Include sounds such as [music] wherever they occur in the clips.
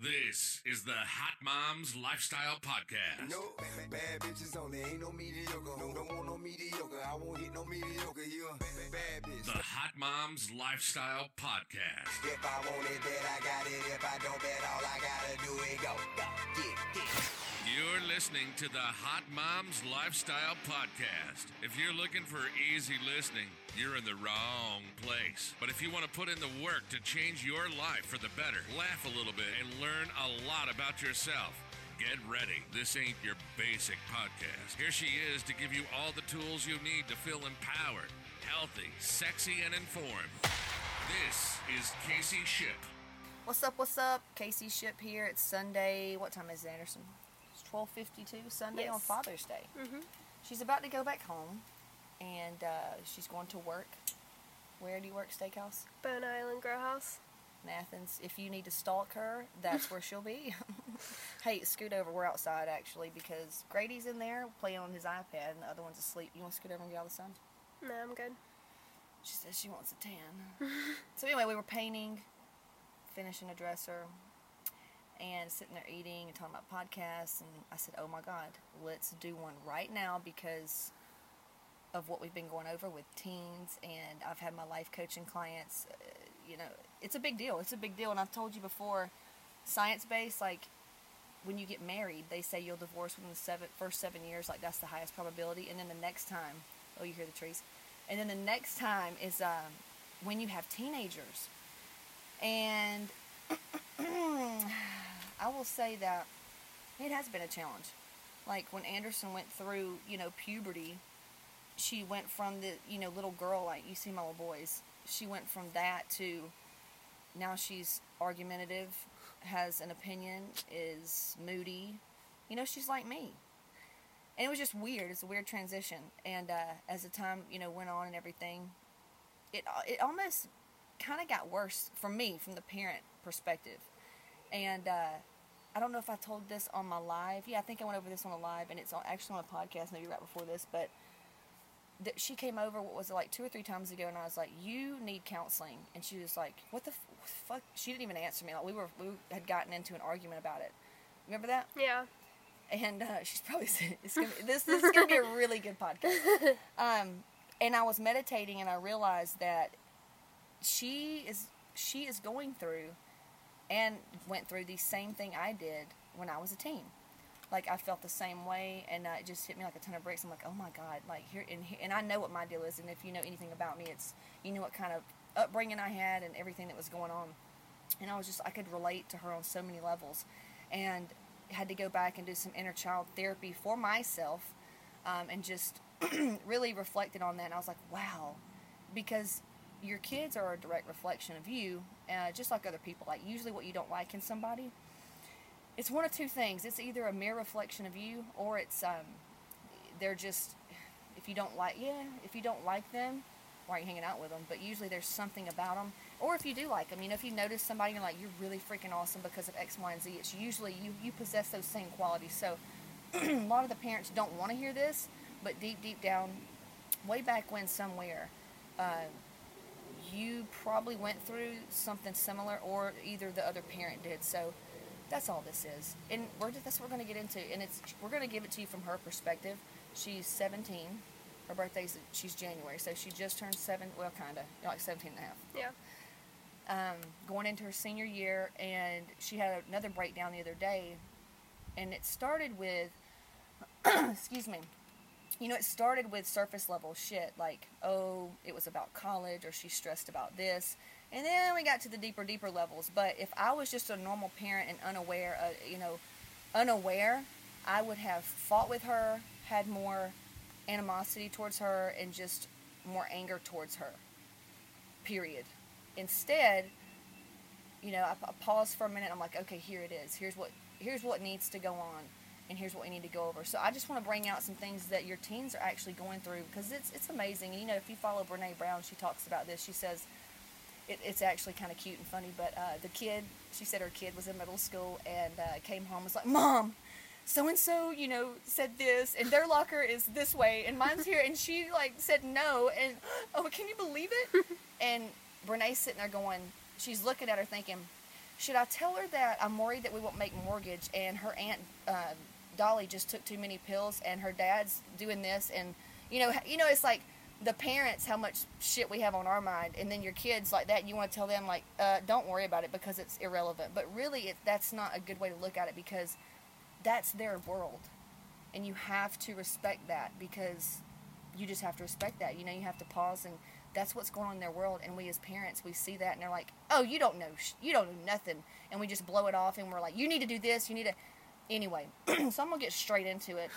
This is the Hot Moms Lifestyle Podcast. No, bad, bad bitches only, ain't no mediocre. No, don't want no mediocre. I won't hit no mediocre. You a bad, bad bitch. The Hot Moms Lifestyle Podcast. If I want it, bet I got it. If I don't bet, all I gotta do is go, go, get, get. You're listening to the Hot Moms Lifestyle Podcast. If you're looking for easy listening, you're in the wrong place. But if you want to put in the work to change your life for the better, laugh a little bit, and learn a lot about yourself, get ready. This ain't your basic podcast. Here she is to give you all the tools you need to feel empowered, healthy, sexy, and informed. This is Casey Ship. What's up? What's up? Casey Ship here. It's Sunday. What time is it, Anderson? It's twelve fifty-two. Sunday on Father's Day. Mhm. She's about to go back home, and uh, she's going to work. Where do you work? Steakhouse Bone Island Grow House. in Athens. If you need to stalk her, that's where she'll be. [laughs] hey, scoot over. We're outside actually because Grady's in there playing on his iPad, and the other one's asleep. You want to scoot over and get out of the sun? No, I'm good. She says she wants a tan. [laughs] so anyway, we were painting, finishing a dresser, and sitting there eating and talking about podcasts. And I said, "Oh my God, let's do one right now because of what we've been going over with teens, and I've had my life coaching clients. Uh, you know, it's a big deal. It's a big deal, and I've told you before, science based, like." When you get married, they say you'll divorce within the seven, first seven years, like that's the highest probability. And then the next time, oh, you hear the trees. And then the next time is um, when you have teenagers. And [clears throat] I will say that it has been a challenge. Like when Anderson went through, you know, puberty, she went from the, you know, little girl, like you see my little boys, she went from that to now she's argumentative, has an opinion, is moody. You know, she's like me and it was just weird. It's a weird transition. And uh, as the time you know went on and everything, it it almost kind of got worse for me from the parent perspective. And uh, I don't know if I told this on my live. Yeah, I think I went over this on a live, and it's on, actually on a podcast maybe right before this. But th- she came over. What was it like two or three times ago? And I was like, "You need counseling." And she was like, "What the f- fuck?" She didn't even answer me. Like we were we had gotten into an argument about it. Remember that? Yeah. and uh, she's probably [laughs] gonna, this this is gonna be a [laughs] really good podcast. Um, and I was meditating, and I realized that she is she is going through and went through the same thing I did when I was a teen. Like I felt the same way, and uh, it just hit me like a ton of bricks. I'm like, oh my god, like here and here, and I know what my deal is. And if you know anything about me, it's you know what kind of upbringing I had and everything that was going on. And I was just I could relate to her on so many levels, and had to go back and do some inner child therapy for myself, um, and just [clears throat] really reflected on that. And I was like, wow, because your kids are a direct reflection of you, uh, just like other people. Like usually, what you don't like in somebody, it's one of two things. It's either a mere reflection of you, or it's um, they're just if you don't like yeah, if you don't like them, why are you hanging out with them? But usually there's something about them, or if you do like them, you know, if you notice somebody, you're like you're really freaking awesome because of X, Y, and Z. It's usually you you possess those same qualities. So [clears throat] a lot of the parents don't want to hear this, but deep deep down, way back when somewhere. Uh, you probably went through something similar, or either the other parent did. So that's all this is, and we're that's what we're going to get into. And it's we're going to give it to you from her perspective. She's 17. Her birthday's she's January, so she just turned seven. Well, kind of you know, like 17 and a half. Yeah. Um, going into her senior year, and she had another breakdown the other day, and it started with, [clears throat] excuse me, you know, it started with surface level shit, like, oh, it was about college, or she's stressed about this. And then we got to the deeper, deeper levels. But if I was just a normal parent and unaware, uh, you know, unaware, I would have fought with her, had more animosity towards her, and just more anger towards her. Period. Instead, you know, I, I paused for a minute. I'm like, okay, here it is. Here's what here's what needs to go on, and here's what we need to go over. So I just want to bring out some things that your teens are actually going through because it's it's amazing. You know, if you follow Brene Brown, she talks about this. She says it, it's actually kind of cute and funny. But uh, the kid, she said her kid was in middle school and uh, came home was like, Mom, so and so, you know, said this, and their locker is this way, and mine's here, and she like said no, and oh, can you believe it? [laughs] and Brene's sitting there going, she's looking at her thinking, should I tell her that I'm worried that we won't make mortgage and her aunt uh, Dolly just took too many pills and her dad's doing this and you know you know it's like the parents how much shit we have on our mind and then your kids like that you want to tell them like uh, don't worry about it because it's irrelevant. But really it, that's not a good way to look at it because that's their world and you have to respect that because you just have to respect that you know you have to pause and that's what's going on in their world and we as parents we see that and they're like oh you don't know sh- you don't know nothing and we just blow it off and we're like you need to do this you need to anyway [clears throat] so i'm gonna get straight into it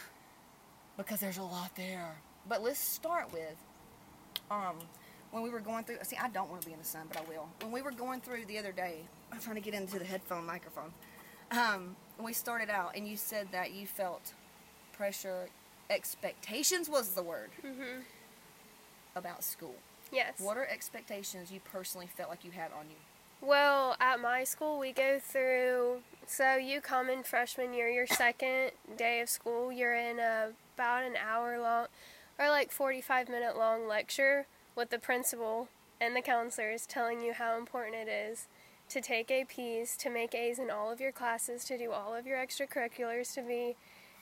because there's a lot there. But let's start with um when we were going through see i don't want to be in the sun but i will when we were going through the other day i'm trying to get into the headphone microphone um we started out and you said that you felt pressure expectations was the word Mhm. about school Yes. what are expectations you personally felt like you had on you Well, at my school, we go through. So you come in freshman year, your second day of school, you're in a, about an hour long, or like 45 minute long lecture with the principal and the counselors telling you how important it is to take APs, to make A's in all of your classes, to do all of your extracurriculars, to be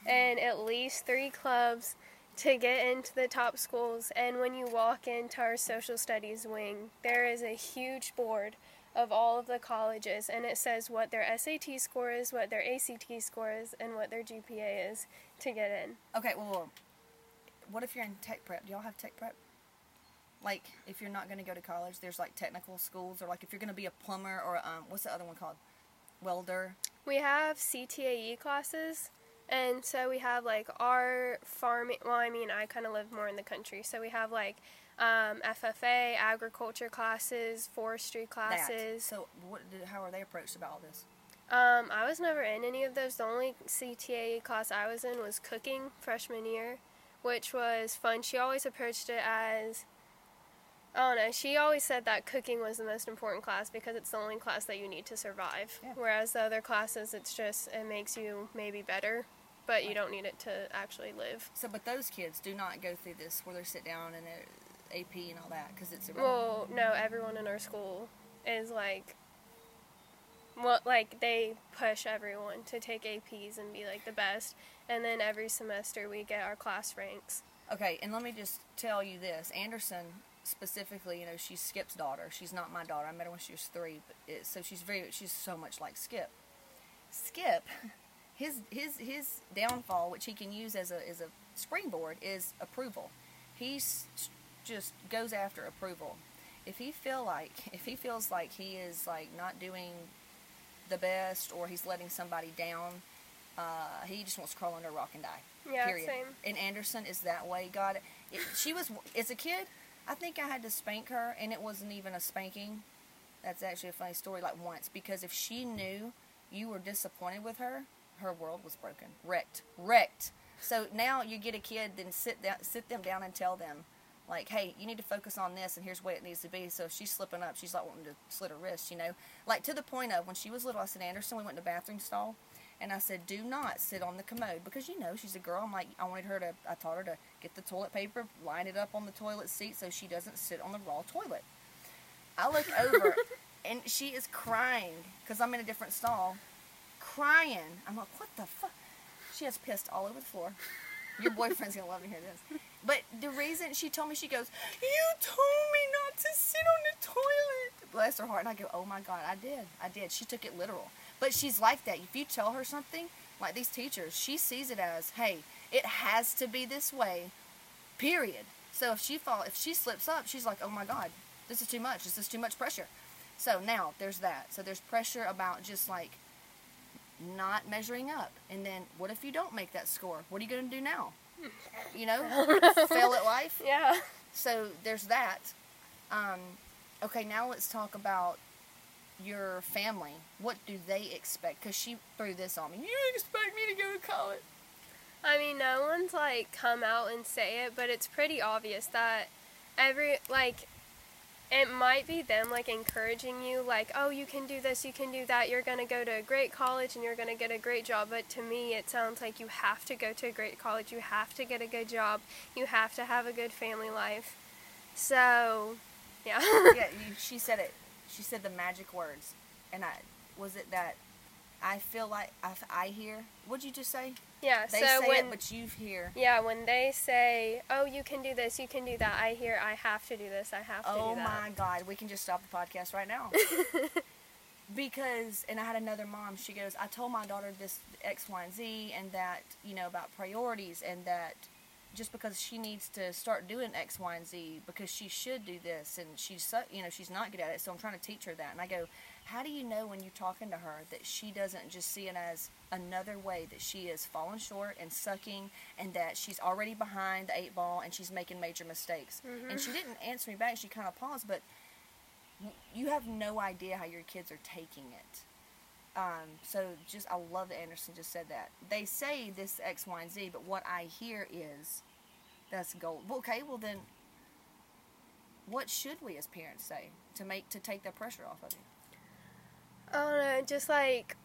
in at least three clubs, to get into the top schools. And when you walk into our social studies wing, there is a huge board of all of the colleges, and it says what their SAT score is, what their ACT score is, and what their GPA is to get in. okay well, well what if you're in tech prep do y'all have tech prep like if you're not going to go to college there's like technical schools or like if you're going to be a plumber or um, what's the other one called welder We have CTAE classes, and so we have like our farming. Well, I mean, I kind of live more in the country, so we have like um, FFA, agriculture classes, forestry classes. that so what how are they approached about all this Um, I was never in any of those. The only CTAE class I was in was cooking freshman year, which was fun. She always approached it as I don't know. She always said that cooking was the most important class because it's the only class that you need to survive. Yeah. Whereas the other classes, it's just it makes you maybe better, but you don't need it to actually live. so but those kids do not go through this where they sit down and ap and all that because it's irrelevant. Well, no, everyone in our school is like, well, like they push everyone to take APs and be like the best, and then every semester we get our class ranks. Okay, and let me just tell you this: Anderson specifically, you know, she's Skip's daughter. She's not my daughter. I met her when she was three, but it, so she's very, she's so much like Skip. Skip, [laughs] his his his downfall, which he can use as a as a springboard, is approval. He just goes after approval. If he feel like if he feels like he is like not doing the best or he's letting somebody down, uh, he just wants to crawl under a rock and die Yeah, period. same. And Anderson is that way. God, it, she was as a kid. I think I had to spank her, and it wasn't even a spanking. That's actually a funny story. Like once, because if she knew you were disappointed with her, her world was broken, wrecked, wrecked. So now you get a kid, then sit down, sit them down, and tell them, like, hey, you need to focus on this, and here's what it needs to be. So if she's slipping up, she's like wanting to slit her wrist, you know, like to the point of when she was little. I said, Anderson, we went to the bathroom stall, and I said, do not sit on the commode because you know she's a girl. I'm like, I wanted her to, I taught her to get the toilet paper, line it up on the toilet seat so she doesn't sit on the raw toilet. I look [laughs] over, and she is crying because I'm in a different stall, crying. I'm like, what the fuck? She has pissed all over the floor. Your boyfriend's gonna love to hear this. But the reason she told me, she goes, "You told me not to sit on the toilet." Bless her heart. And I go, "Oh my God, I did. I did." She took it literal. But she's like that. If you tell her something, like these teachers, she sees it as, "Hey, it has to be this way." Period. So if she fall, if she slips up, she's like, "Oh my God, this is too much. This is too much pressure." So now there's that. So there's pressure about just like not measuring up. And then what if you don't make that score? What are you going to do now? You know, [laughs] fail at life. Yeah. So there's that. Um, okay, now let's talk about your family. What do they expect? Because she threw this on me. You expect me to go to college? I mean, no one's like come out and say it, but it's pretty obvious that every like it might be them like encouraging you like, "Oh, you can do this, you can do that. You're going to go to a great college and you're going to get a great job." But to me, it sounds like you have to go to a great college. You have to get a good job. You have to have a good family life. So, yeah. [laughs] yeah, you, she said it. She said the magic words, and I was it that I feel like I, I hear? What'd you just say? Yeah. They so say when it, but you hear. yeah, when they say, "Oh, you can do this, you can do that," I hear, "I have to do this, I have to Oh do that." my God, we can just stop the podcast right now. [laughs] because, and I had another mom, she goes, I told my daughter this X, Y, and Z, and that, you know, about priorities, and that just because she needs to start doing X, Y, and Z, because she should do this, and she's, su- you know, she's not good at it, so I'm trying to teach her that. And I go, how do you know when you're talking to her that she doesn't just see it as another way that she is falling short and sucking and that she's already behind the eight ball and she's making major mistakes? And she didn't answer me back. She kind of paused, but you have no idea how your kids are taking it. Um, so just I love that Anderson just said that. They say this X, Y, and Z, but what I hear is that's gold. Okay, well then, what should we as parents say to make to take that pressure off of you? I don't know, just like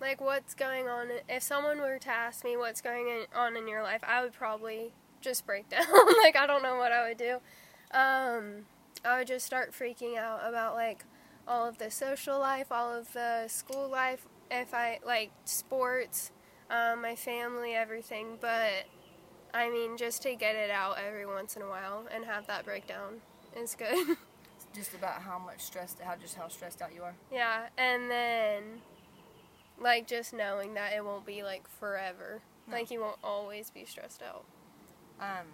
like what's going on. If someone were to ask me what's going on in your life, I would probably just break [laughs] down. like I don't know what I would do. Um, I would just start freaking out about like all of the social life, all of the school life, if I like sports, um, my family, everything. But I mean, just to get it out every once in a while and have that breakdown is good. [laughs] Just about how much stressed, how just how stressed out you are. Yeah, and then like just knowing that it won't be like forever. No. Like you won't always be stressed out. Um,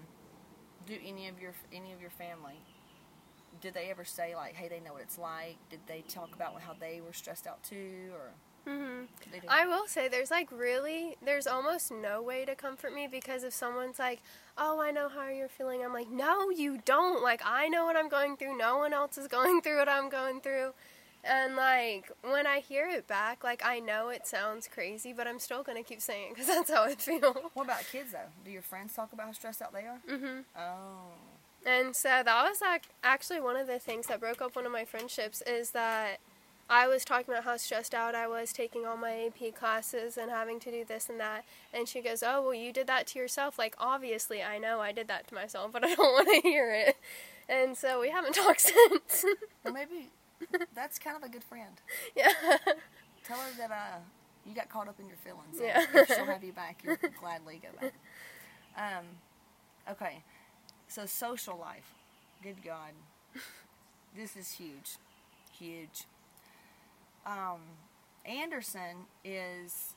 do any of your any of your family? Did they ever say like, "Hey, they know what it's like"? Did they talk about how they were stressed out too, or hmm? I will say there's like really there's almost no way to comfort me because if someone's like, "Oh, I know how you're feeling." I'm like, "No, you don't. Like I know what I'm going through. No one else is [laughs] going through what I'm going through." And like when I hear it back, like I know it sounds crazy, but I'm still going to keep saying it cuz [laughs] that's how I feel. What about kids though? Do your friends talk about how stressed out they are? mhm. Oh, And so that was ac- actually one of the things that broke up one of my friendships is that I was talking about how stressed out I was taking all my AP classes and having to do this and that. And she goes, Oh, well, you did that to yourself. Like, obviously, I know I did that to myself, but [laughs] I don't want to hear it. And so we haven't [laughs] talked since. well maybe that's kind of a good friend. [laughs] yeah. Tell her that uh, you got caught up in your feelings. Yeah. if she'll have you back. You'll gladly go back. Um, okay, so social life. Good God, this is huge, huge. Um, Anderson is.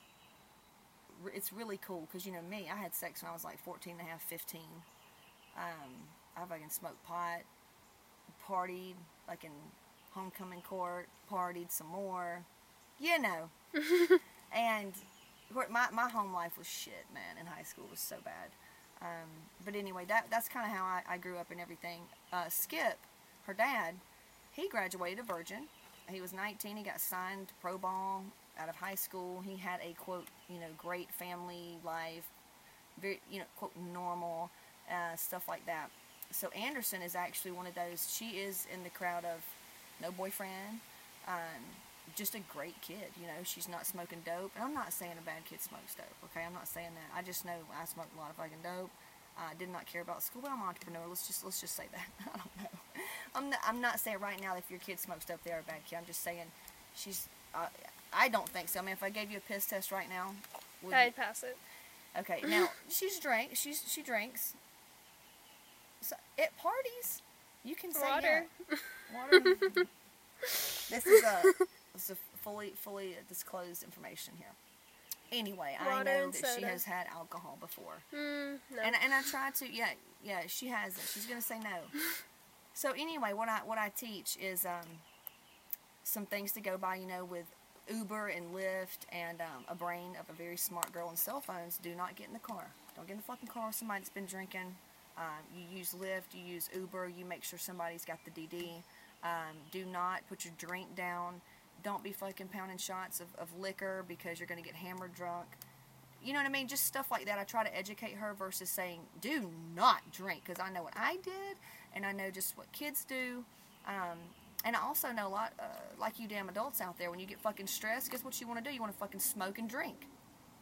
It's really cool because you know me. I had sex when I was like 14 and a half, 15. Um, I fucking smoked pot, partied like in homecoming court, partied some more. You know. [laughs] and my, my home life was shit, man. In high school was so bad. Um, but anyway, that that's kind of how I, I grew up and everything. Uh, Skip, her dad, he graduated a virgin. He was 19. He got signed to pro ball out of high school. He had a quote, you know, great family life, very, you know, quote normal uh, stuff like that. So Anderson is actually one of those. She is in the crowd of no boyfriend, um, just a great kid. You know, she's not smoking dope. And I'm not saying a bad kid smokes dope. Okay, I'm not saying that. I just know I smoked a lot of fucking dope. I did not care about school, but I'm an entrepreneur. Let's just let's just say that. [laughs] I don't know. I'm not, I'm not saying right now if your kid smokes dope, they're a bad kid. I'm just saying she's. Uh, I don't think so. I mean, if I gave you a piss test right now, would you- I'd pass it. Okay, now [laughs] she's drink. She's she drinks. So at parties, you can say Water. yeah. [laughs] Water. this is a this is a fully fully disclosed information here. Anyway, I know that she has had alcohol before, Mm, no. and and I tried to yeah yeah she has it. She's gonna say no. [laughs] So anyway, what I what I teach is um, some things to go by. You know, with Uber and Lyft and um, a brain of a very smart girl and cell phones. Do not get in the car. Don't get in the fucking car with somebody that's been drinking. Um, you use Lyft. You use Uber. You make sure somebody's got the DD. Um, do not put your drink down. Don't be fucking pounding shots of, of liquor because you're going to get hammered drunk. You know what I mean? Just stuff like that. I try to educate her versus saying, do not drink because I know what I did and I know just what kids do. Um, and I also know a lot, uh, like you damn adults out there, when you get fucking stressed, guess what you want to do? You want to fucking smoke and drink.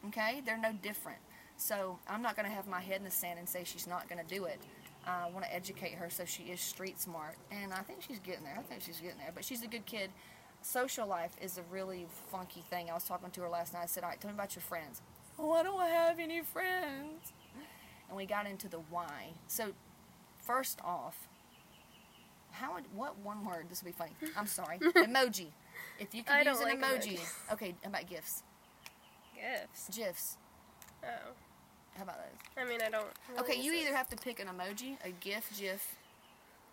Okay? They're no different. So I'm not going to have my head in the sand and say she's not going to do it. Uh, I want to educate her so she is street smart. And I think she's getting there. I think she's getting there. But she's a good kid. social life is a really funky thing. I was talking to her last night. I said, "All right, tell me about your friends." Oh, I don't have any friends. And we got into the why. So, first off, how would what one word? This would be funny. I'm sorry. [laughs] emoji. If you could I use an like emoji. emojis. Okay, how about gifs? Gifts. GIFs. Oh. How about those? I mean, I don't. Really Okay, you either it. have to pick an emoji, a GIF, GIF,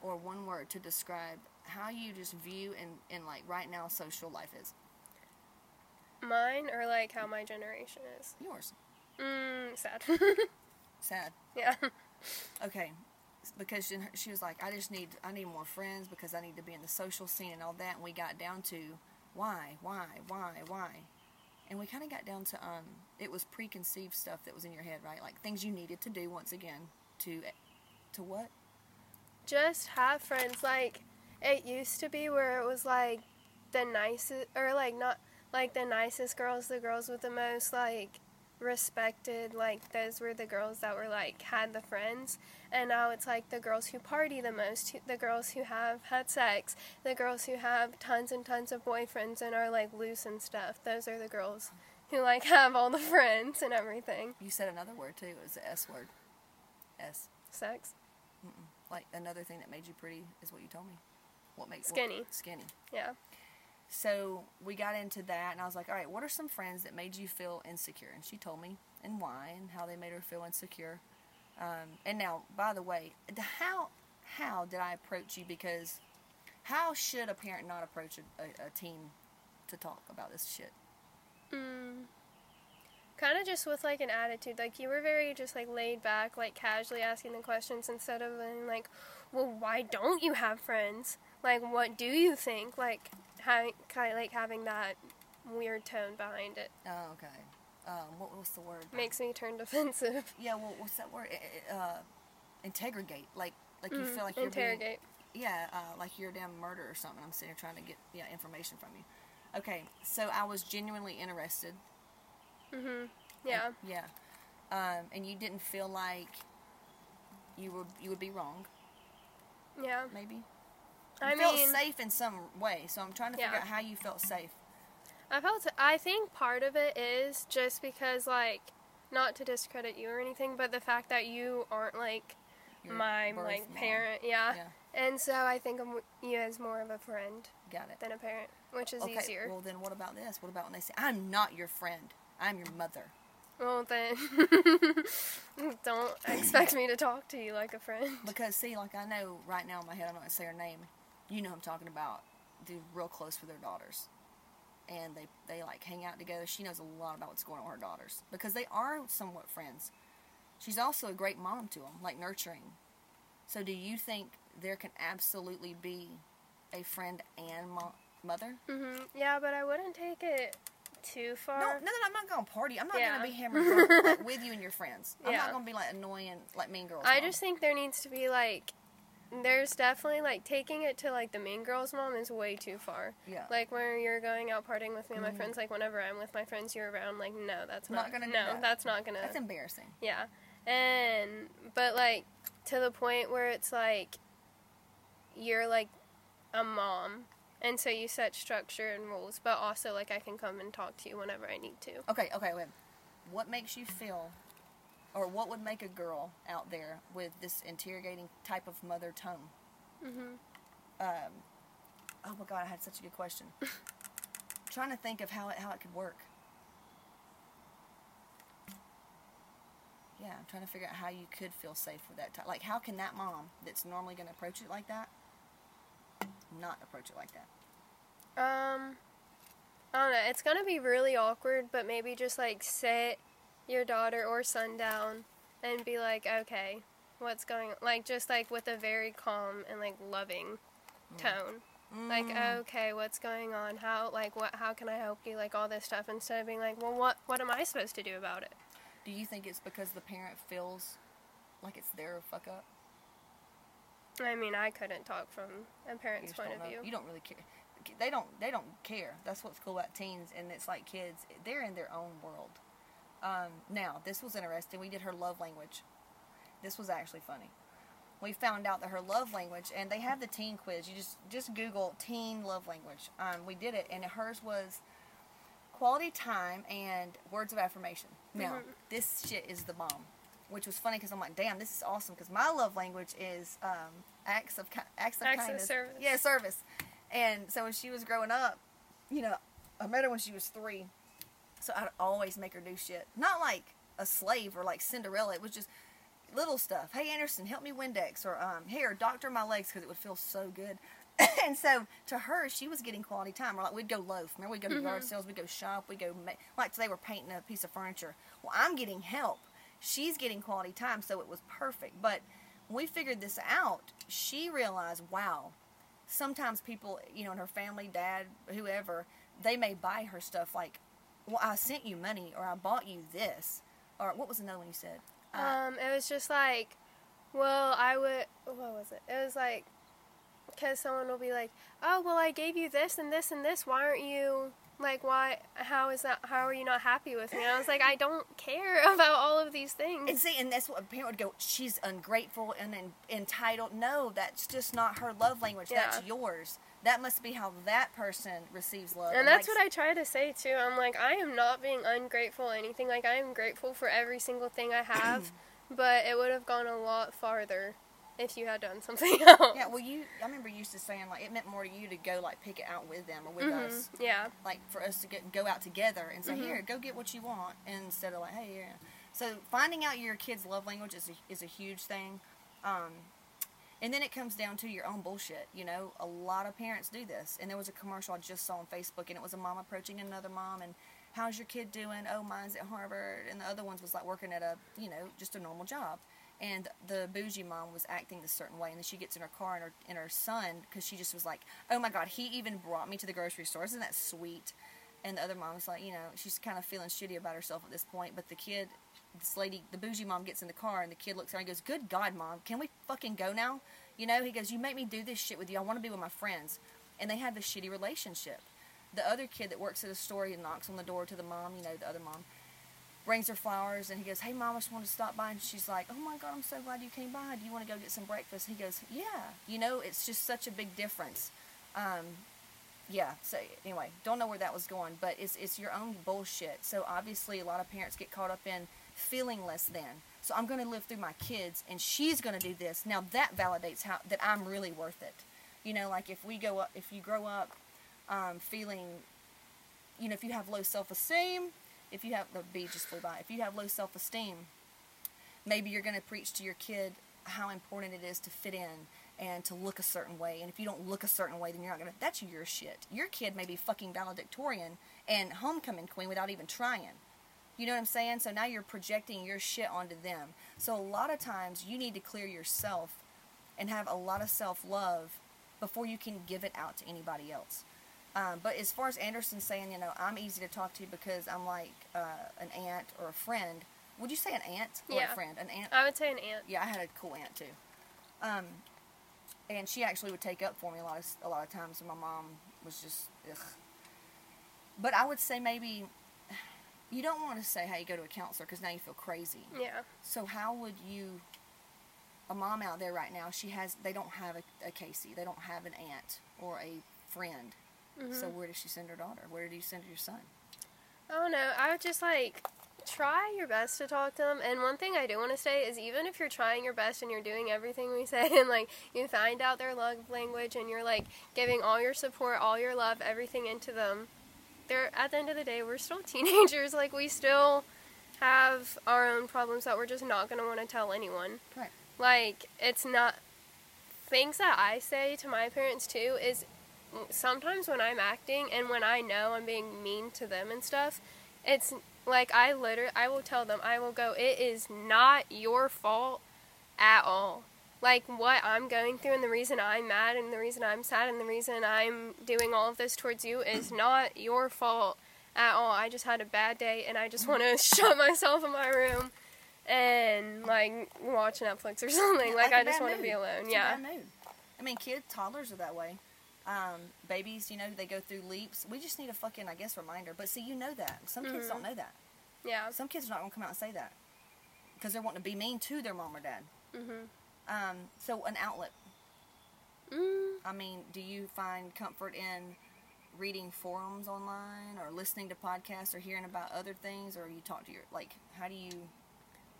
or one word to describe how you just view and, and like right now social life is. mine or like how my generation is. Yours. Mm, sad. [laughs] Sad. yeah. Okay. Because she, she was like, I just need I need more friends because I need to be in the social scene and all that. And we got down to why, why, why, why, and we kind of got down to um, it was preconceived stuff that was in your head, right? Like things you needed to do once again to to what? Just have friends. Like it used to be where it was like the nicest, or like not like the nicest girls, the girls with the most like respected. Like those were the girls that were like had the friends. And now it's like the girls who party the most, who- the girls who have had sex, the girls who have tons and tons of boyfriends and are like loose and stuff. Those are the girls who like [laughs] have all the friends and everything. You said another word too. It was the S word. S. Sex. Like another thing that made you pretty is what you told me. What makes Skinny. skinny. Yeah. So we got into that, and I was like, "All right, what are some friends that made you feel insecure?" And she told me and why and how they made her feel insecure. Um, and now, by the way, how how did I approach you? Because how should a parent not approach a, a, a teen to talk about this shit? Mm. Kind of just with like an attitude. Like you were very just like laid back, like casually asking the questions instead of being like, well, why don't you have friends? Like, what do you think? Like, having kind of like having that weird tone behind it Oh, okay. Um, what was the word? makes me turn [laughs] defensive. yeah. Well, what's that word? Uh, interrogate. Like like you feel like you're being Mm, yeah, uh, like you're a damn murder or something. I'm sitting here trying to get yeah information from you. Okay, so I was genuinely interested. Mhm. Yeah. Yeah, um, and you didn't feel like you would you would be wrong, Yeah. maybe. I felt mean, safe in some way, so I'm trying to figure Yeah. out how you felt safe. I felt. I think part of it is just because like, not to discredit you or anything, but the fact that you aren't like Your my like mom. parent. Yeah. Yeah, And so I think of you as more of a friend got it. than a parent, which is okay, easier. well then, what about this? What about when they say, "I'm not your friend, I'm your mother"? Well, then, [laughs] don't [clears throat] expect me to talk to you like a friend. Because see, like I know right now in my head, I'm not gonna say her name. You know, I'm talking about. Do real close with their daughters, and they they like hang out together. She knows a lot about what's going on with her daughters because they are somewhat friends. She's also a great mom to them, like nurturing. So, do you think there can absolutely be a friend and mo- mother? hmm Yeah, but I wouldn't take it too far. No, no, no, I'm not gonna party. I'm not Yeah. gonna be hammered like, [laughs] with you and your friends. I'm Yeah. not gonna be like annoying, like Mean Girls. I mom. just think there needs to be like, there's definitely like taking it to like the Mean Girls mom is way too far. yeah. Like where you're going out partying with me and my Mhm. friends, like whenever I'm with my friends, you're around. Like no, that's Not not, gonna No, that. that's not gonna. That's embarrassing. Yeah. And but like to the point where it's like you're like a mom and so you set structure and rules, but also like I can come and talk to you whenever I need to. Okay, okay, wait. What makes you feel, or what would make a girl out there with this interrogating type of mother tone? Mhm. Um, oh my god, I had such a good question. [laughs] trying to think of how it how it could work. Yeah, I'm trying to figure out how you could feel safe with that. Type. Like, how can that mom that's normally going to approach it like that, not approach it like that? Um I don't know, it's going to be really awkward, but maybe just like sit your daughter or son down and be like, "Okay, what's going on?" Like just like with a very calm and like loving tone. like Mm. okay what's going on how like what how can i help you like all this stuff instead of being like well what what am i supposed to do about it Do you think it's because the parent feels like it's their fuck up? i mean i couldn't talk from a parent's point of view You don't really care. They don't. They don't care. That's what's cool about teens, and it's like kids. They're in their own world. Um, now, this was interesting. We did her love language. This was actually funny. we found out that her love language, and they have the teen quiz. You just just Google teen love language. Um, we did it, and hers was quality time and words of affirmation. Now, this shit is the bomb, which was funny because I'm like, damn, this is awesome because my love language is um, acts of acts of Acts of kindness. service. Yeah, service. And so when she was growing up, you know, I met her when she was three, so I'd always make her do shit. Not like a slave or like Cinderella. It was just little stuff. Hey Anderson, help me Windex, or um, here doctor my legs because it would feel so good. [coughs] and so to her, she was getting quality time. Or like we'd go loaf. Remember, we'd go to yard sales, we'd go shop, we'd go ma- like today we're painting a piece of furniture. Well, I'm getting help. She's getting quality time, so it was perfect. But when we figured this out, she realized, wow, sometimes people, you know, in her family, dad, whoever, they may buy her stuff like, well, I sent you money, or I bought you this, or what was another one you said? Uh, Um, it was just like, well, I would. What was it? It was like, because someone will be like, oh, well, I gave you this and this and this. Why aren't you like? Why? How is that? How are you not happy with me? And I was like, I don't care [laughs] about all of these things. And see, and that's what a parent would go. She's ungrateful and en- entitled. No, that's just not her love language. That's yours. That must be how that person receives love. And that's what I try to say too. I'm like, I am not being ungrateful or anything. Like, I am grateful for every single thing I have, [clears throat] but it would have gone a lot farther if you had done [laughs] something else. Yeah, well, you. I remember you used to saying like it meant more to you to go like pick it out with them or with Mhm. us. Yeah. like for us to get go out together and say Mhm. here go get what you want instead of like hey yeah so finding out your kid's love language is a, is a huge thing um, and then it comes down to your own bullshit you know? A lot of parents do this. And there was a commercial i just saw on facebook and it was a mom approaching another mom and how's your kid doing? Oh mine's at harvard. And the other ones was like working at a you know just a normal job. And the bougie mom was acting this certain way and then she gets in her car and her, and her son because she just was like oh my god he even brought me to the grocery store. Isn't that sweet? And the other mom's like you know she's kind of feeling shitty about herself at this point but the kid this lady the bougie mom gets in the car and the kid looks at her and goes good god mom can we fucking go now you know he goes you make me do this shit with you i want to be with my friends and they have this shitty relationship the other kid that works at a store he knocks on the door to the mom you know the other mom brings her flowers and he goes, Hey mom, I just wanted to stop by and she's like, Oh my god, I'm so glad you came by. Do you want to go get some breakfast? He goes, Yeah. You know, it's just such a big difference. Um, yeah, so anyway, don't know where that was going, but it's it's your own bullshit. So obviously a lot of parents get caught up in feeling less than. So I'm gonna live through my kids and she's gonna do this. Now that validates how that I'm really worth it. You know, like if we go up if you grow up um, feeling you know, if you have low self esteem, if you have the bee just flew by, if you have low self esteem, maybe you're going to preach to your kid how important it is to fit in and to look a certain way. And if you don't look a certain way, then you're not going to. That's your shit. Your kid may be fucking valedictorian and homecoming queen without even trying. You know what I'm saying? So now you're projecting your shit onto them. So a lot of times you need to clear yourself and have a lot of self love before you can give it out to anybody else. Um, but as far as Anderson saying, you know, I'm easy to talk to because I'm like uh, an aunt or a friend. Would you say an aunt or Yeah. a friend? An aunt. I would say an aunt. Yeah, I had a cool aunt too. Um, and she actually would take up for me a lot of a lot of times. And my mom was just, ugh. But I would say maybe you don't want to say, "Hey, go to a counselor," because now you feel crazy. Yeah. So how would you? A mom out there right now, she has. They don't have a, a Casey. They don't have an aunt or a friend. Mm-hmm. So where does she send her daughter? Where do you send your son? I don't know. I would just like try your best to talk to them. And one thing I do want to say is even if you're trying your best and you're doing everything we [laughs] say and like you find out their love language and you're like giving all your support, all your love, everything into them, they're at the end of the day we're still [laughs] teenagers. Like we still have our own problems that we're just not going to want to tell anyone. Right. Like it's not things that I say to my parents too is sometimes when I'm acting and when I know I'm being mean to them and stuff, it's like I literally I will tell them I will go it is not your fault at all. Like what I'm going through and the reason I'm mad and the reason I'm sad and the reason I'm doing all of this towards you is [clears throat] not your fault at all. I just had a bad day and I just want to [laughs] shut myself in my room and like watch Netflix or [laughs] something. Yeah, like, I just want to be alone. It's Yeah. bad mood. I mean, kids, toddlers are that way. Um, babies, you know, they go through leaps. We just need a fucking, I guess, reminder. But see, you know that. Some kids Mhm. don't know that. Yeah. Some kids are not going to come out and say that because they're wanting to be mean to their mom or dad. Mhm. Um, so an outlet. Mm, I mean, do you find comfort in reading forums online or listening to podcasts or hearing about other things or you talk to your like how do you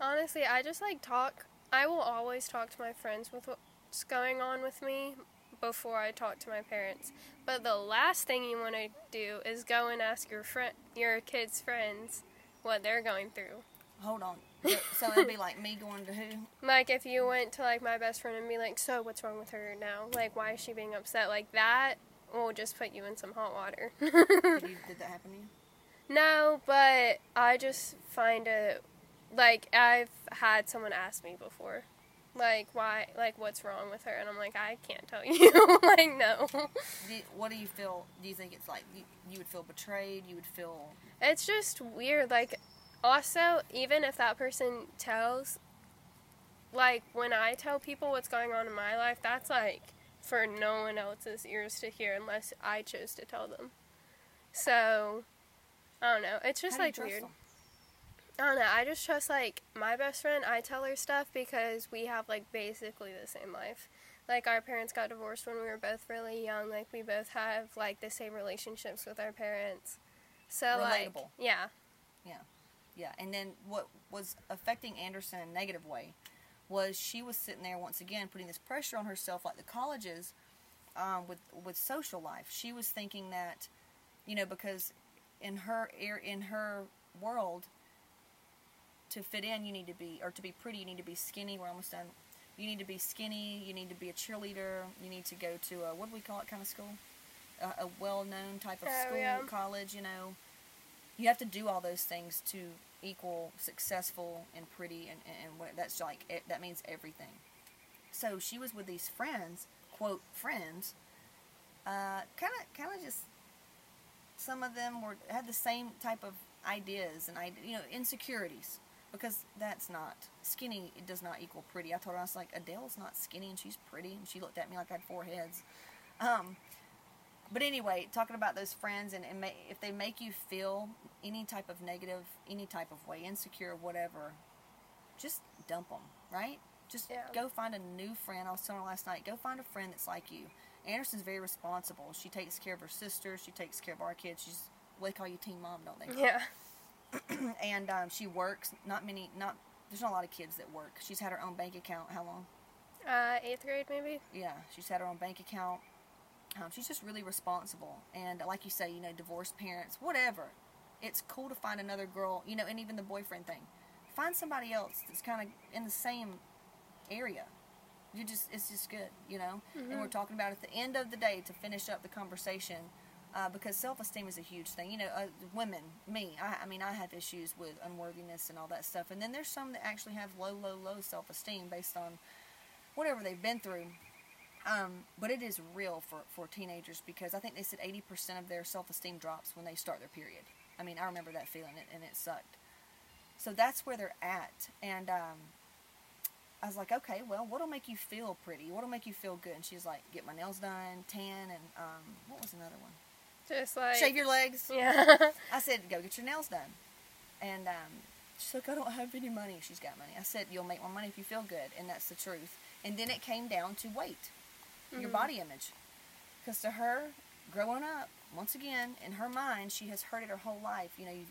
honestly, I just like talk. I will always talk to my friends with what's going on with me before I talk to my parents. But the last thing you want to do is go and ask your friend, your kids' friends, what they're going through. Hold on. [laughs] so it'd be like me going to who? Like if you went to like my best friend and be like, "So what's wrong with her now? Like why is she being upset?" Like that will just put you in some hot water. [laughs] Did, you, did that happen to you? no, but I just find it like I've had someone ask me before. Like why like what's wrong with her and I'm like I can't tell [laughs] you. like no. Do what do you feel? Do you think it's like you, you would feel betrayed? You would feel It's just weird. Like, also, even if that person tells, like, when I tell people what's going on in my life, that's like for no one else's ears to hear unless I chose to tell them. So, I don't know. It's just how do you like weird. them? I don't know. I just trust like my best friend. I tell her stuff because we have like basically the same life. Like our parents got divorced when we were both really young. Like we both have like the same relationships with our parents. So like Relatable. yeah. Yeah, and then what was affecting Anderson in a negative way was she was sitting there once again putting this pressure on herself, like the colleges, um, with with social life. She was thinking that, you know, because in her in her world, to fit in, you need to be, or to be pretty, you need to be skinny. We're almost done. You need to be skinny. You need to be a cheerleader. You need to go to a what do we call it kind of school, a, a well-known type of Oh, school, yeah. college. You know, you have to do all those things to equal successful and pretty and, and, and that's like it, that means everything. So she was with these friends quote friends kind of kind of just some of them were had the same type of ideas and I you know insecurities because that's not skinny it does not equal pretty. I told her i was like adele's not skinny and she's pretty and she looked at me like i had four heads. Um, but anyway, talking about those friends and, and ma- if they make you feel any type of negative, any type of way, insecure, whatever, just dump them, right? Just Yeah. go find a new friend. I was telling her last night, go find a friend that's like you. Anderson's very responsible. She takes care of her sister. She takes care of our kids. She's what they call you teen mom, don't they? Yeah. [laughs] and um, she works. Not many. Not there's not a lot of kids that work. She's had her own bank account. How long? Uh, eighth grade maybe. Yeah, she's had her own bank account. Um, she's just really responsible. And like you say, you know, divorced parents, whatever. It's cool to find another girl, you know, and even the boyfriend thing. Find somebody else that's kind of in the same area. You just, it's just good, you know. And we're talking about at the end of the day to finish up the conversation, uh, because self-esteem is a huge thing. You know, uh, women, me, I, I mean, I have issues with unworthiness and all that stuff. And then there's some that actually have low, low, low self-esteem based on whatever they've been through. Um, but it is real for, for teenagers because I think they said 80% of their self esteem drops when they start their period. I mean, I remember that feeling and it sucked. So that's where they're at. And um, I was like, okay, well, what'll make you feel pretty? What'll make you feel good? And she's like, get my nails done, tan, and um, what was another one? Just like Shave your legs. Yeah. I said, go get your nails done. And um, she's like, I don't have any money. She's got money. I said, you'll make more money if you feel good. And that's the truth. And then it came down to weight, your mm-hmm. body image. Because to her, growing up, once again, in her mind, she has heard it her whole life. You know, you,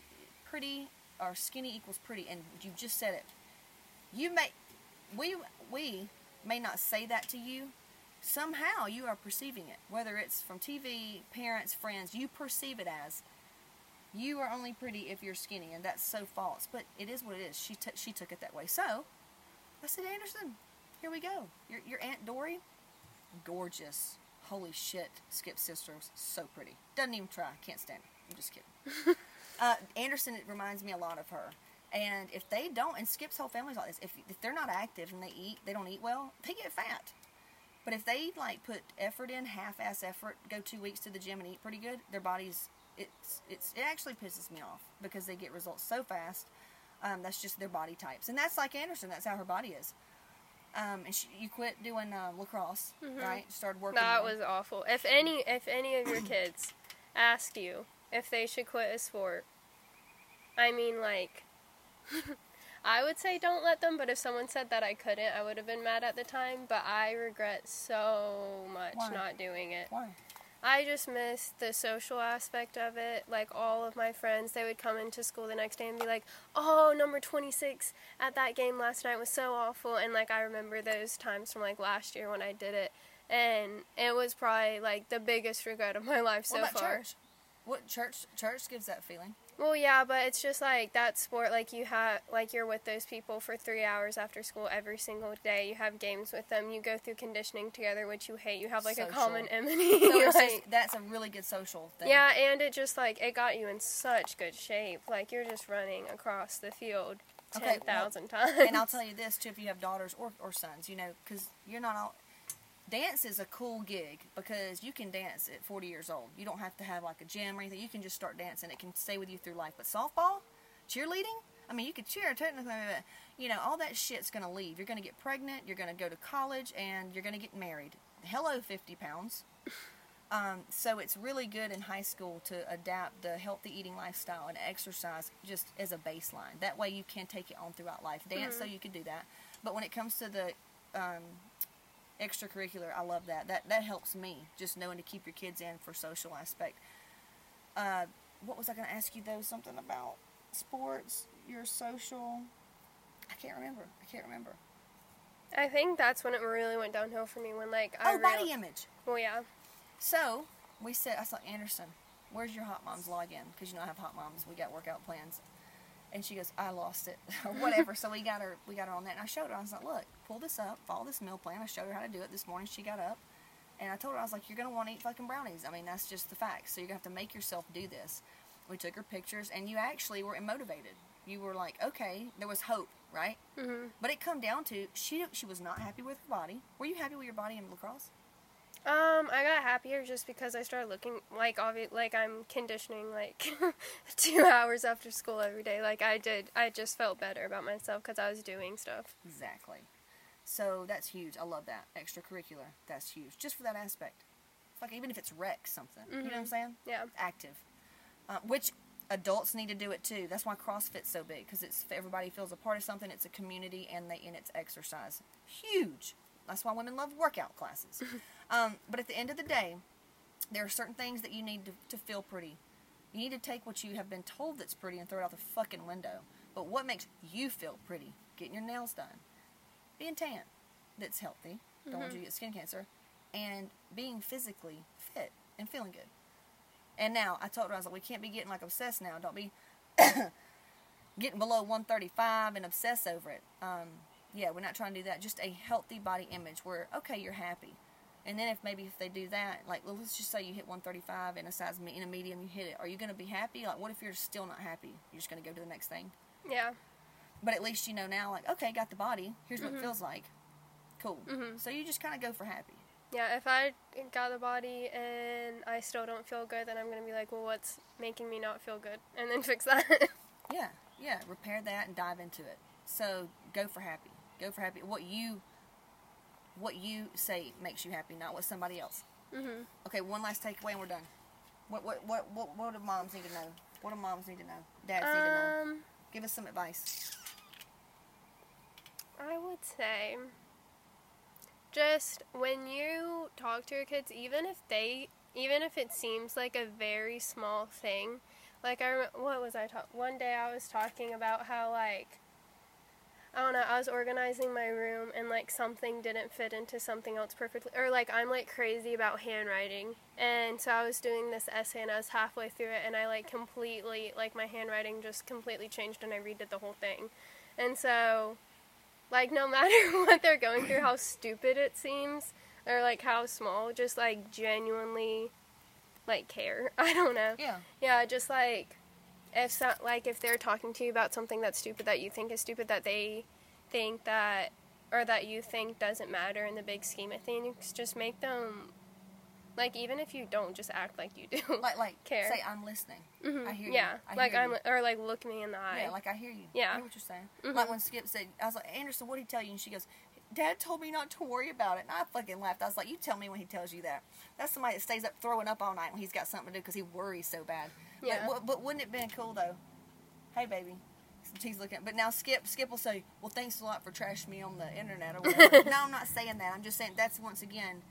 pretty or skinny equals pretty. And you just said it. You may, we, we may not say that to you. Somehow you are perceiving it. Whether it's from TV, parents, friends, you perceive it as you are only pretty if you're skinny, and that's so false. But it is what it is. She t- she took it that way. So I said, Anderson, here we go. Your your aunt Dory, gorgeous. Holy shit, Skip's sister was so pretty. Doesn't even try. Can't stand her. I'm just kidding. [laughs] uh, Anderson, it reminds me a lot of her. And if they don't, and Skip's whole family's like this. If if they're not active and they eat, they don't eat well, they get fat. But if they like put effort in, half-ass effort, go two weeks to the gym and eat pretty good, their bodies it's it's it actually pisses me off because they get results so fast. Um, that's just their body types, and that's like Anderson. That's how her body is. Um, and she, you quit doing uh, lacrosse, right? Started working. that was awful. If any if any of your kids ask you if they should quit a sport, I mean like [laughs] I would say don't let them, but if someone said that I couldn't, I would have been mad at the time. But I regret so much Why? not doing it. Why? I just miss the social aspect of it. Like all of my friends, they would come into school the next day and be like, "Oh, number 26 at that game last night was so awful." And like I remember those times from like last year when I did it, and it was probably like the biggest regret of my life so what about far. church? What church? Church gives that feeling. Well, yeah, but it's just like that sport. Like you have, like you're with those people for three hours after school every single day. You have games with them. You go through conditioning together, which you hate. You have like Social. a common enemy. [laughs] So [laughs] like- that's a really good social thing. yeah, and it just like it got you in such good shape. Like you're just running across the field Okay, well, times. and I'll tell you this too: if you have daughters or, or sons, you know, because you're not all. Dance is a cool gig because you can dance at 40 years old. You don't have to have like a gym or anything. You can just start dancing. It can stay with you through life. But softball, cheerleading, I mean, you could cheer technically, but you know, all that shit's gonna leave. You're gonna get pregnant. You're gonna go to college, and you're gonna get married. Hello, 50 pounds. Um, so it's really good in high school to adapt the healthy eating lifestyle and exercise just as a baseline. That way you can take it on throughout life. Dance, so you can do that. But when it comes to the um, extracurricular, I love that. That that helps me just knowing to keep your kids in for social aspect. Uh, what was I going to ask you though? Something about sports, your social. I can't remember. I can't remember. I think that's when it really went downhill for me. When like I Oh, body image. Well, yeah. So we said, I saw Anderson, where's your hot mom's login? Because you know I have hot moms. We got workout plans. And she goes, I lost it [laughs] or whatever. so we got her, we got her on that. And I showed her. I was like, look, pull this up, follow this meal plan. I showed her how to do it this morning. She got up, and I told her I was like, you're gonna want to eat fucking brownies. I mean, that's just the facts. So you're gonna have to make yourself do this. We took her pictures, and you actually were motivated. You were like, okay, there was hope, right? hmm But it come down to she she was not happy with her body. Were you happy with your body in lacrosse? Um, I got happier just because I started looking like obvi- like I'm conditioning like [laughs] two hours after school every day. Like I did, I just felt better about myself because I was doing stuff. Exactly. So that's huge. I love that. Extracurricular. That's huge. Just for that aspect. Like even if it's rec something. You know what I'm Mhm. saying? Yeah. Active. Uh, which adults need to do it too. That's why CrossFit's so big because it's everybody feels a part of something. It's a community and they and it's exercise. Huge. That's why women love workout classes. [laughs] um, but at the end of the day, there are certain things that you need to, to feel pretty. You need to take what you have been told that's pretty and throw it out the fucking window. But what makes you feel pretty? Getting your nails done, being tan, that's healthy. Don't want you to get skin cancer, and being physically fit and feeling good. And now I told her I was like, we can't be getting like obsessed now. Don't be [coughs] getting below 135 and obsess over it. Um, yeah, we're not trying to do that. Just a healthy body image where okay, you're happy. And then if maybe if they do that, like well, let's just say you hit 135 in a size in a medium, you hit it. Are you going to be happy? Like what if you're still not happy? You're just going to go to the next thing. Yeah. But at least you know now, like okay, got the body. Here's what it feels like. Cool. Mhm. So you just kind of go for happy. Yeah, if I got the body and I still don't feel good, then I'm gonna be like, well, what's making me not feel good, and then [laughs] fix that. Yeah, yeah. Repair that and dive into it. So go for happy. Go for happy. What you, what you say makes you happy, not what somebody else. mhm. Okay, one last takeaway and we're done. What what what what, what do moms need to know? What do moms need to know? Dads need to know. Um, Give us some advice. I would say just when you talk to your kids, even if they, even if it seems like a very small thing, like I, rem- what was I talking? One day I was talking about how like, I don't know, I was organizing my room and like something didn't fit into something else perfectly, or like I'm like crazy about handwriting, and so I was doing this essay and I was halfway through it and I like completely like my handwriting just completely changed and I redid the whole thing, and so like no [laughs] matter what they're going through how stupid it seems or like how small just like genuinely like care. [laughs] I don't know. Yeah. yeah just like if so, like if they're talking to you about something that's stupid that you think is stupid that they think that or that you think doesn't matter in the big scheme of things just make them like even if you don't just act like you do [laughs] Like like [laughs] Care. say I'm listening. Mhm. I hear you. yeah like i'm you. or like look me in the eye Yeah, like I hear you. Yeah. I hear what you're saying. Mhm. Like when Skip said, I was like, Anderson, what did he tell you? And she goes, Dad told me not to worry about it. And I fucking laughed. I was like, you tell me when he tells you that. That's somebody that stays up throwing up all night when he's got something to do because he worries so bad. Yeah. But, but wouldn't it been cool though? Hey, baby, he's looking. But now Skip, Skip will say, "Well, thanks a lot for trashing me on the internet." Or whatever. [laughs] no, I'm not saying that. I'm just saying that's once again,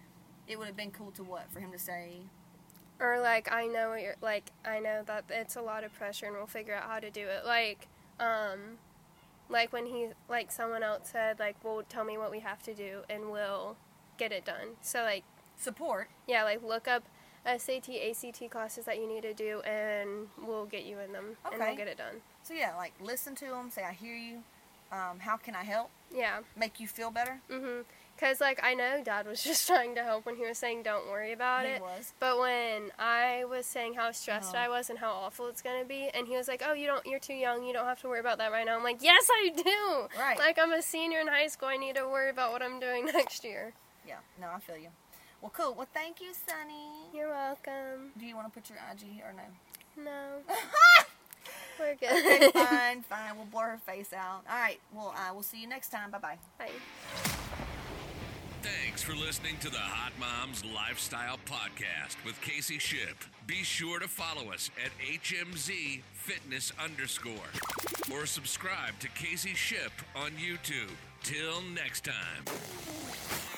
it would have been cool to what for him to say. Or like I know you're like I know that it's a lot of pressure and we'll figure out how to do it. Like um like when he like someone else said like well tell me what we have to do and we'll get it done. So like Support. yeah, like look up SAT, ACT classes that you need to do and we'll get you in them and Okay. we'll get it done. So yeah, like listen to them. Say, "I hear you." Um, how can I help? Yeah. Make you feel better? Mhm. Cuz like I know dad was [laughs] just trying to help when he was saying don't worry about He it. was. But when I was saying how stressed Oh. I was and how awful it's gonna be, and he was like, "Oh, you don't, you're too young. You don't have to worry about that right now." I'm like, "Yes, I do. Right. Like I'm a senior in high school. I need to worry about what I'm doing [laughs] next year." Yeah. No, I feel you. Well, cool. Well, thank you, Sunny. You're welcome. Do you want to put your IG or no? No, [laughs] we're okay, good. [laughs] fine, fine. We'll blur her face out. All right. Well, uh, we'll see you next time. Bye bye. Bye. Thanks for listening to the Hot Moms Lifestyle Podcast with Casey Ship. Be sure to follow us at HMZ Fitness underscore or subscribe to Casey Ship on YouTube. Till next time.